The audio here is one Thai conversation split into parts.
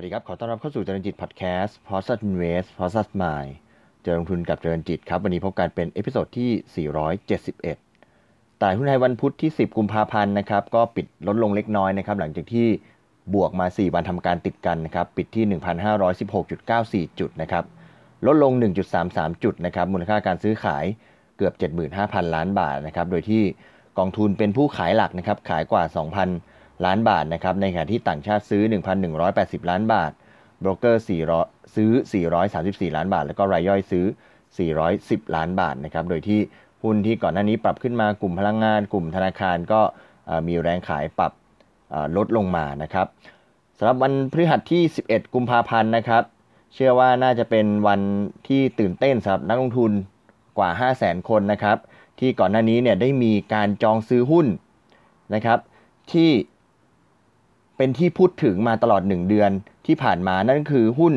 สวัสดีครับ ขอต้อนรับเข้าสู่เจริญจิตพอดแคสต์ p o s t Invest p o s t Mind เจริญลงทุนกับเจริญจิตครับ วันนี้พบกันเป็น episode ที่ 471ตลาดหุ้นไทยวันพุธที่ 10 กุมภาพันธ์นะครับ ก็ปิดลดลงเล็กน้อยนะครับ หลังจากที่บวกมา 4 วันทำการติดกันนะครับ ปิดที่ 1,516.94 จุดนะครับ ลดลง 1.33 จุดนะครับ มูลค่าการซื้อขายเกือบ 75,000 ล้านบาทนะครับ โดยที่กองทุนเป็นผู้ขายหลักนะครับ ขายกว่า 2,000 ล้านบาทนะครับ ในขณะที่ต่างชาติซื้อ 1,180 ล้านบาทบรกเกอร์400ซื้อ 434 ล้านบาท แล้วก็รายย่อยซื้อ 410 ล้านบาทนะครับ โดยที่หุ้นที่ก่อนหน้านี้ปรับขึ้นมากลุ่มพลังงาน กลุ่มธนาคารก็มีแรงขายปรับลดลงมานะครับสำหรับวันพฤหัสที่ 11 กุมภาพันธ์นะครับ เชื่อว่าน่าจะเป็นวันที่ตื่นเต้นสำหรับนักลงทุนกว่า 5 0 0 0 0 0 คนนะครับ ที่ก่อนหน้านี้เนี่ยได้มีการจองซื้อหุ้นนะครับ ที่ เป็นที่พูดถึงมาตลอด 1 เดือนที่ผ่านมานั่นคือหุ้น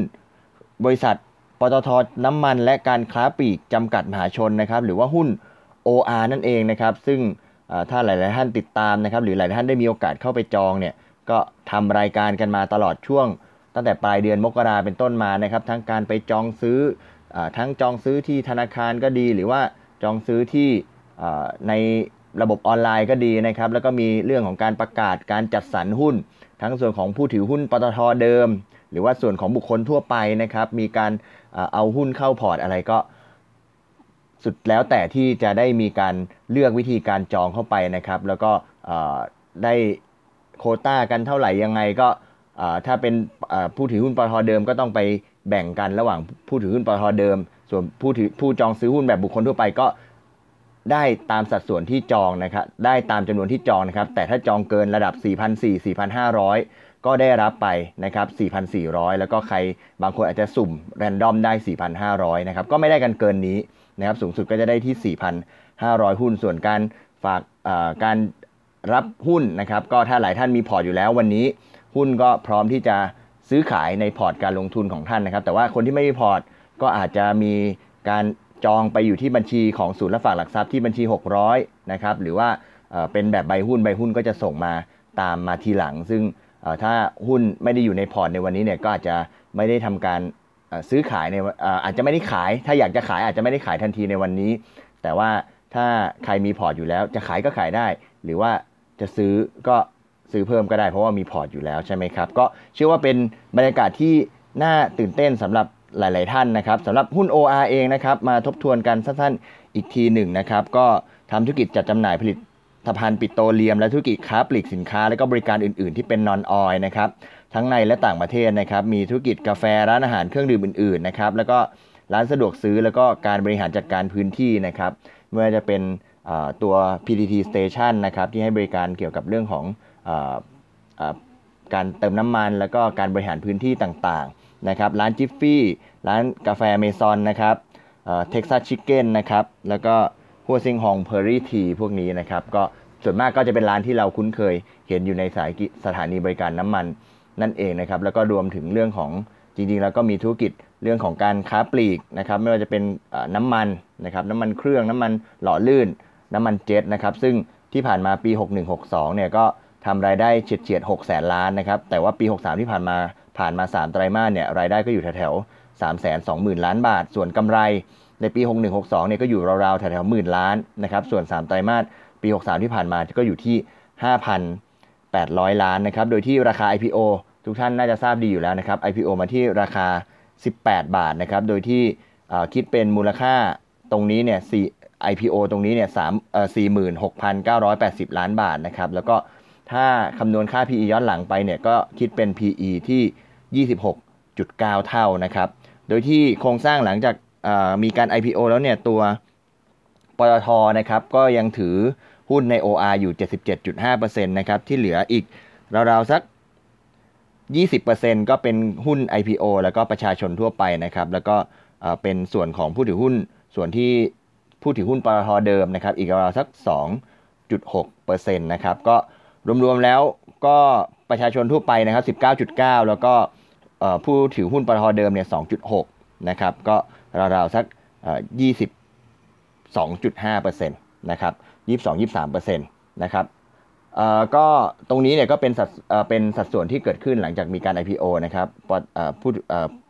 บริษัทปตทน้ำมันและการค้าปลีกจำกัดมหาชนนะครับ หรือว่าหุ้น OR นั่นเองนะครับ ซึ่งถ้าหลาย ๆ ท่านติดตามนะครับ หรือหลายท่านได้มีโอกาสเข้าไปจองเนี่ยก็ทำรายการกันมาตลอดช่วง ตั้งแต่ปลายเดือนมกราเป็นต้นมานะครับ ทั้งการไปจองซื้ออทั้งจองซื้อที่ธนาคารก็ดี หรือว่าจองซื้อที่ในระบบออนไลน์ก็ดีนะครับ แล้วก็มีเรื่องของการประกาศการจัดสรรหุ้น ทั้งส่วนของผู้ถือหุ้นปตทเดิม หรือว่าส่วนของบุคคลทั่วไปนะครับ มีการเอาหุ้นเข้าพอร์ตอะไรก็สุดแล้วแต่ที่จะได้มีการเลือกวิธีการจองเข้าไปนะครับ แล้วก็ได้โคต้ากันเท่าไหร่ยังไงก็ถ้าเป็นผู้ถือหุ้นปตทเดิมก็ต้องไปแบ่งกันระหว่างผู้ถือหุ้นปตทเดิม ส่วนผู้ถือผู้จองซื้อหุ้นแบบบุคคลทั่วไปก็ ได้ตามสัดส่วนที่จองนะครับได้ตามจำนวนที่จองนะครับ แต่ถ้าจองเกินระดับ 4,400 4,500 ก็ได้รับไปนะครับ 4,400 แล้วก็ใครบางคนอาจจะสุ่มแรนดอมได้ 4,500 นะครับ ก็ไม่ได้กันเกินนี้นะครับ สูงสุดก็จะได้ที่ 4,500 หุ้น ส่วนการฝากการรับหุ้นนะครับ ก็ถ้าหลายท่านมีพอร์ตอยู่แล้ววันนี้ หุ้นก็พร้อมที่จะซื้อขายในพอร์ตการลงทุนของท่านนะครับ แต่ว่าคนที่ไม่มีพอร์ตก็อาจจะมีการ จองไปอยู่ที่บัญชีของศูนย์รับฝากหลักทรัพย์ที่บัญชี 600นะครับหรือว่าเป็นแบบใบหุ้นใบหุ้นก็จะส่งมาตามมาทีหลัง ซึ่งถ้าหุ้นไม่ได้อยู่ในพอร์ตในวันนี้เนี่ยก็อาจจะไม่ได้ทำการซื้อขายในอาจจะไม่ได้ขาย ถ้าอยากจะขายอาจจะไม่ได้ขายทันทีในวันนี้ แต่ว่าถ้าใครมีพอร์ตอยู่แล้ว จะขายก็ขายได้ หรือว่าจะซื้อก็ซื้อเพิ่มก็ได้เพราะว่ามีพอร์ตอยู่แล้วใช่ไหมครับ ก็เชื่อว่าเป็นบรรยากาศที่น่าตื่นเต้นสำหรับ หลาย ๆ ท่านนะครับสำหรับหุ้น OR เองนะครับมาทบทวนกันสั้น ๆ อีกทีหนึ่งนะครับก็ทำธุรกิจจัดจำหน่ายผลิตภัณฑ์ปิโตรเลียมและธุรกิจค้าปลีกสินค้า และก็บริการอื่น ๆ ที่เป็นนอนออยนะครับทั้งในและต่างประเทศนะครับมีธุรกิจกาแฟร้านอาหารเครื่องดื่มอื่น ๆ นะครับแล้วก็ร้านสะดวกซื้อแล้วก็การบริหารจัดการพื้นที่นะครับไม่ว่าจะเป็นตัว PTT Station นะครับที่ให้บริการเกี่ยวกับเรื่องของ การเติมน้ำมัน แล้วก็การบริหารพื้นที่ต่างๆนะครับร้านจิฟฟี่ร้านกาแฟเมซอนนะครับเท็กซัสชิคเก้นนะครับแล้วก็ฮั่วเซ่งฮง Pearly Tea พวกนี้นะครับก็ส่วนมากก็จะเป็นร้านที่เราคุ้นเคยเห็นอยู่ในสายสถานีบริการน้ำมันนั่นเองนะครับแล้วก็รวมถึงเรื่องของจริงๆ แล้วก็มีธุรกิจเรื่องของการค้าปลีกนะครับไม่ว่าจะเป็นน้ำมันนะครับน้ำมันเครื่องน้ำมันหล่อลื่น น้ำมันเจ็ตนะครับซึ่งที่ผ่านมาปี 6162เนี่ยก็ ทำรายได้เฉียดเฉียด6แสนล้านนะครับ แต่ว่าปี 63 ที่ผ่านมาผ่านมา 3 ไตรมาสเนี่ยรายได้ก็อยู่แถวๆ3 2 0 0 0 0 ล้านบาท ส่วนกำไรในปี 6162เนี่ยก็อยู่ราวๆแถวๆหมื่นล้านนะครับส่วน 3 ไตรมาสปี 63 ที่ผ่านมาก็อยู่ที่ 5,800 ล้านนะครับโดยที่ราคา IPO ทุกท่านน่าจะทราบดีอยู่แล้วนะครับ IPO มาที่ราคา 18 บาทนะครับโดยที่คิดเป็นมูลค่าตรงนี้เนี่ย IPO ตรงนี้เนี่ย46,980ล้านบาทนะครับแล้วก็ ถ้าคำนวณค่า PE ย้อนหลังไปเนี่ยก็คิดเป็น PE ที่ 26.9 เท่านะครับ โดยที่โครงสร้างหลังจากมีการ IPO แล้วเนี่ยตัวปตทนะครับก็ยังถือหุ้นใน OR อยู่ 77.5%นะครับที่เหลืออีกราวๆสัก 20%ก็เป็นหุ้น IPO แล้วก็ประชาชนทั่วไปนะครับ แล้วก็เป็นส่วนของผู้ถือหุ้นส่วนที่ผู้ถือหุ้นปตทเดิมนะครับ อีกราวสัก 2.6%นะครับก็ รวมๆแล้วก็ประชาชนทั่วไปนะครับ 19.9 แล้วก็ผู้ถือหุ้นปตทเดิมเนี่ย 2.6 นะครับ ก็ราวๆสัก 22.5%นะครับ 22-23%นะครับก็ตรงนี้เนี่ยก็เป็นสัดเป็นสัดส่วนที่เกิดขึ้นหลังจากมีการ IPO นะครับผู้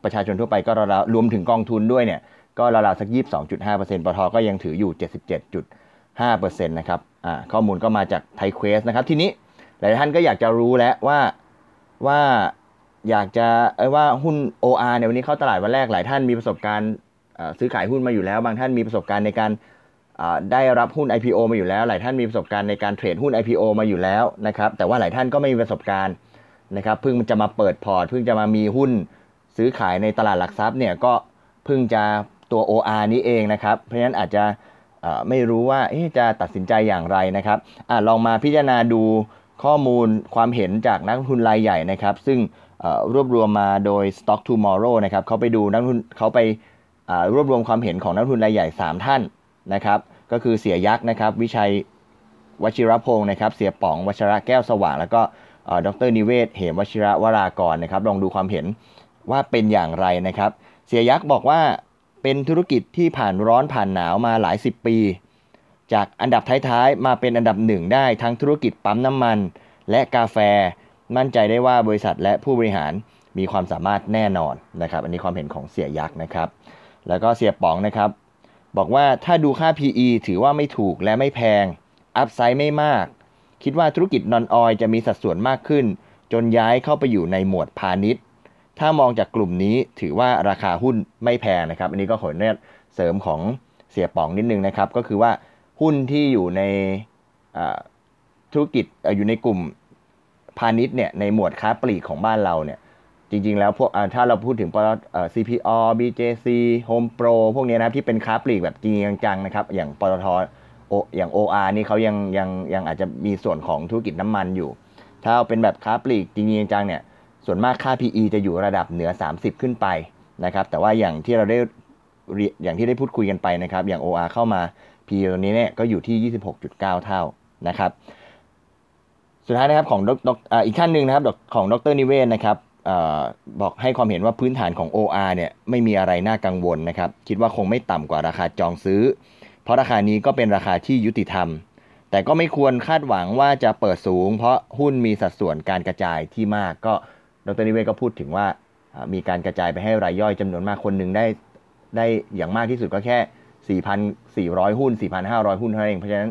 ประชาชนทั่วไปก็ราวๆรวมถึงกองทุนด้วยเนี่ย ก็ราวๆสัก 22.5%ปตทก็ยังถืออยู่ 77.5%นะครับข้อมูลก็มาจากไทยเควสนะครับ ทีนี้ หลายท่านก็อยากจะรู้แล้วว่าว่าอยากจะเอ้ว่าหุ้น OR เนี่ยวันนี้เข้าตลาดวันแรกหลายท่านมีประสบการณ์ซื้อขายหุ้นมาอยู่แล้ว บางท่านมีประสบการณ์ในการได้รับหุ้น IPO มาอยู่แล้ว หลายท่านมีประสบการณ์ในการเทรดหุ้น IPO มาอยู่แล้วนะครับแต่ว่าหลายท่านก็ไม่มีประสบการณ์นะครับเพิ่งจะมาเปิดพอร์ตเพิ่งจะมามีหุ้นซื้อขายในตลาดหลักทรัพย์เนี่ยก็เพิ่งจะตัว OR นี้เองนะครับเพราะฉะนั้นอาจจะไม่รู้ว่าจะตัดสินใจอย่างไรนะครับอลองมาพิจารณาดู ข้อมูลความเห็นจากนักลงทุนรายใหญ่นะครับ ซึ่งรวบรวมมาโดย Stock Tomorrow นะครับเขาไปดูนักทุนเขาไปรวบรวมความเห็นของนักทุนรายใหญ่ 3 ท่านนะครับ ก็คือเสียยักษ์นะครับ วิชัยวชิรพงศ์นะครับ เสียป๋องวชระแก้วสว่าง แล้วก็เอ่อดรนิเวศเหมวชิระวรากรนะครับ ลองดูความเห็นว่าเป็นอย่างไรนะครับ เสียยักษ์บอกว่าเป็นธุรกิจที่ผ่านร้อนผ่านหนาวมาหลายสิบปี จากอันดับท้ายๆ มาเป็นอันดับหนึ่งได้ทั้งธุรกิจปั๊มน้ำมัน และกาแฟ มั่นใจได้ว่าบริษัทและผู้บริหารมีความสามารถแน่นอนนะครับ อันนี้ความเห็นของเสียยักษ์นะครับ แล้วก็เสียป๋องนะครับ บอกว่าถ้าดูค่า PE ถือว่าไม่ถูกและไม่แพง อัพไซด์ไม่มาก คิดว่าธุรกิจนอนออยจะมีสัดส่วนมากขึ้น จนย้ายเข้าไปอยู่ในหมวดพาณิชย์ ถ้ามองจากกลุ่มนี้ถือว่าราคาหุ้นไม่แพงนะครับ อันนี้ก็ขออนเสริมของเสียป๋องนิดนึงนะครับ ก็คือว่า หุ้นที่อยู่ในธุรกิจอยู่ในกลุ่มพาณิชย์เนี่ยในหมวดค้าปลีกของบ้านเราเนี่ยจริง ๆ แล้วพวกถ้าเราพูดถึงปตเอ่อ CPO BJC Home Pro พวกนี้นะครับที่เป็นค้าปลีกแบบจริงจังๆนะครับอย่างปตทโออย่าง OR นี่เขายังยังยังอาจจะมีส่วนของธุรกิจน้ำมันอยู่ ถ้าเอาเป็นแบบค้าปลีกจริงจังเนี่ยส่วนมากค่า PE จะอยู่ระดับเหนือ 30 ขึ้นไปนะครับแต่ว่าอย่างที่เราได้เรียอย่างที่ได้พูดคุยกันไปนะครับอย่าง OR เข้ามา PE ตัวนี้เนี่ยก็อยู่ที่ 26.9 เท่านะครับ สุดท้ายนะครับของอีกท่านหนึ่งนะครับของดรนิเวศนะครับอบอกให้ความเห็นว่าพื้นฐานของ OR เนี่ยไม่มีอะไรน่ากังวลนะครับ คิดว่าคงไม่ต่ำกว่าราคาจองซื้อ เพราะราคานี้ก็เป็นราคาที่ยุติธรรม แต่ก็ไม่ควรคาดหวังว่าจะเปิดสูง เพราะหุ้นมีสัดส่วนการกระจายที่มากก็ดรนิเวศก็พูดถึงว่าอ่ามีการกระจายไปให้รายย่อยจำนวนมากคนหนึ่งได้ได้อย่างมากที่สุดก็แค่ 4,400 หุ้น 4,500 หุ้นเท่านั้นเอง เพราะฉะนั้น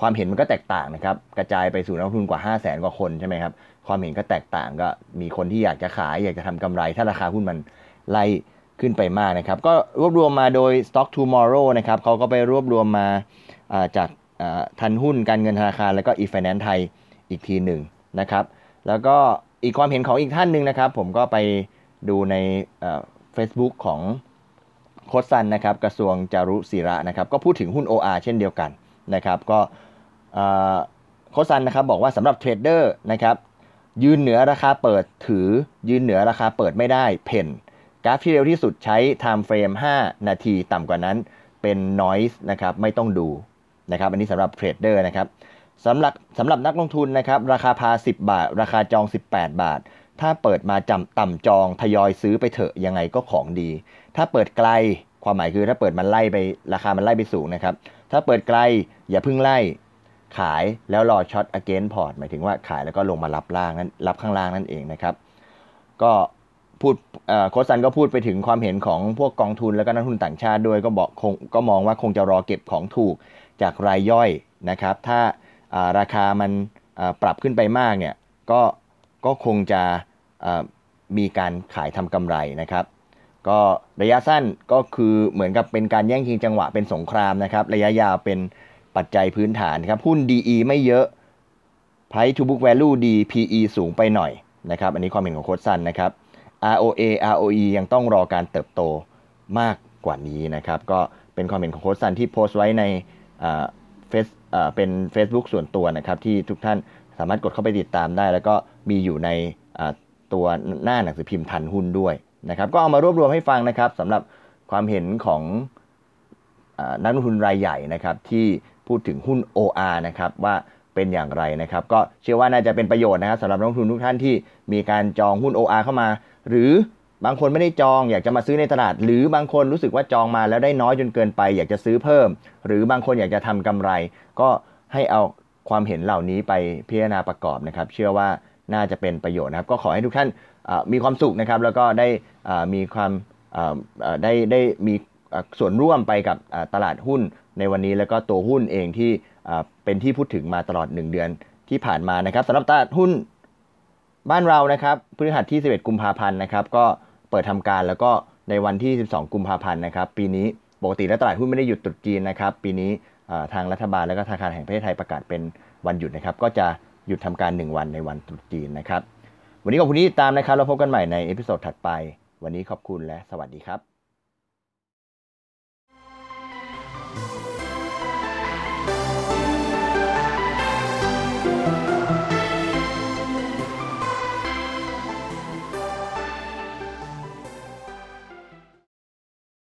ความเห็นมันก็แตกต่างนะครับ กระจายไปสู่นักลงทุนกว่า 5 0 0แสนกว่าคนใช่ไหมครับ ความเห็นก็แตกต่างก็มีคนที่อยากจะขาย อยากจะทำกำไร ถ้าราคาหุ้นมันไล่ขึ้นไปมากนะครับ ก็รวบรวมมาโดย Stock Tomorrow นะครับเขาก็ไปรวบรวมมาจากทันหุ้นการเงินธนาคาร แล้วก็ e-finance ไทยอีกทีหนึ่งนะครับ แล้วก็อีกความเห็นของอีกท่านหนึ่งนะครับ ผมก็ไปดูในเฟซบุ๊กของ โค้ชซันนะครับกระทรวงจารุศิระนะครับก็พูดถึงหุ้น OR เช่นเดียวกันนะครับก็โค้ชซันนะครับบอกว่าสำหรับเทรดเดอร์นะครับยืนเหนือราคาเปิดถือ ยืนเหนือราคาเปิดไม่ได้เผ่นกราฟที่เร็วที่สุดใช้ time frame 5 นาทีต่ำกว่านั้นเป็น noise นะครับไม่ต้องดูนะครับอันนี้สำหรับเทรดเดอร์นะครับสำหรับสำหรับนักลงทุนนะครับราคาพา 10 บาท ราคาจอง 18 บาท ถ้าเปิดมาจำต่ำจองทยอยซื้อไปเถอะยังไงก็ของดี ถ้าเปิดไกลความหมายคือถ้าเปิดมันไล่ไปราคามันไล่ไปสูงนะครับ ถ้าเปิดไกลอย่าเพิ่งไล่ขายแล้วรอช็อต again port หมายถึงว่าขายแล้วก็ลงมารับล่างนั้นรับข้างล่างนั่นเองนะครับ ก็พูดเอ่อโค้ชซันก็พูดไปถึงความเห็นของพวกกองทุนแล้วก็นักทุนต่างชาติด้วยก็บอกคงก็มองว่าคงจะรอเก็บของถูกจากรายย่อยนะครับ ถ้าราคามันปรับขึ้นไปมากเนี่ยก็ ก็คงจะมีการขายทำกำไรนะครับ ก็ระยะสั้นก็คือเหมือนกับเป็นการแย่งชิงจังหวะเป็นสงครามนะครับ ระยะยาวเป็นปัจจัยพื้นฐานครับ หุ้น DE ไม่เยอะ Price to book value ดี PE สูงไปหน่อยนะครับ อันนี้ความเห็นของโค้ชซันนะครับ ROA ROE ยังต้องรอการเติบโตมากกว่านี้นะครับ ก็เป็นความเห็นของโค้ชซันที่โพสต์ไว้ในเฟซ เป็น Facebook ส่วนตัวนะครับ ที่ทุกท่านสามารถกดเข้าไปติดตามได้ แล้วก็มีอยู่ในตัวหน้าหนังสือพิมพ์ทันหุ้นด้วยนะครับ ก็เอามารวบรวมให้ฟังนะครับสำหรับความเห็นของอนักลงทุนรายใหญ่นะครับที่พูดถึงหุ้น OR นะครับว่าเป็นอย่างไรนะครับ ก็เชื่อว่าน่าจะเป็นประโยชน์นะครับสำหรับนักลงทุนทุกท่านที่มีการจองหุ้น OR เข้ามา หรือ บางคนไม่ได้จองอยากจะมาซื้อในตลาด หรือบางคนรู้สึกว่าจองมาแล้วได้น้อยจนเกินไป อยากจะซื้อเพิ่ม หรือบางคนอยากจะทำกำไร ก็ให้เอาความเห็นเหล่านี้ไปพิจารณาประกอบนะครับ เชื่อว่าน่าจะเป็นประโยชน์นะครับ ก็ขอให้ทุกท่านมีความสุขนะครับ แล้วก็ได้มีความได้ได้มีส่วนร่วมไปกับตลาดหุ้นในวันนี้ แล้วก็ตัวหุ้นเองที่เป็นที่พูดถึงมาตลอด 1 เดือนที่ผ่านมานะครับสำหรับตลาดหุ้นบ้านเรานะครับพฤหัสที่ 11 กุมภาพันธ์นะครับ ก็ เปิดทำการแล้วก็ในวันที่ 12 กุมภาพันธ์นะครับ ปีนี้ปกติแล้วตลาดหุ้นไม่ได้หยุดตรุษจีนนะครับ ปีนี้ทางรัฐบาลและก็ธนาคารแห่งประเทศไทยประกาศเป็นวันหยุดนะครับ ก็จะหยุดทำการ 1 วันในวันตรุษจีนนะครับ วันนี้ขอบคุณที่ติดตามนะครับเราพบกันใหม่ใน episode ถัดไป วันนี้ขอบคุณและสวัสดีครับ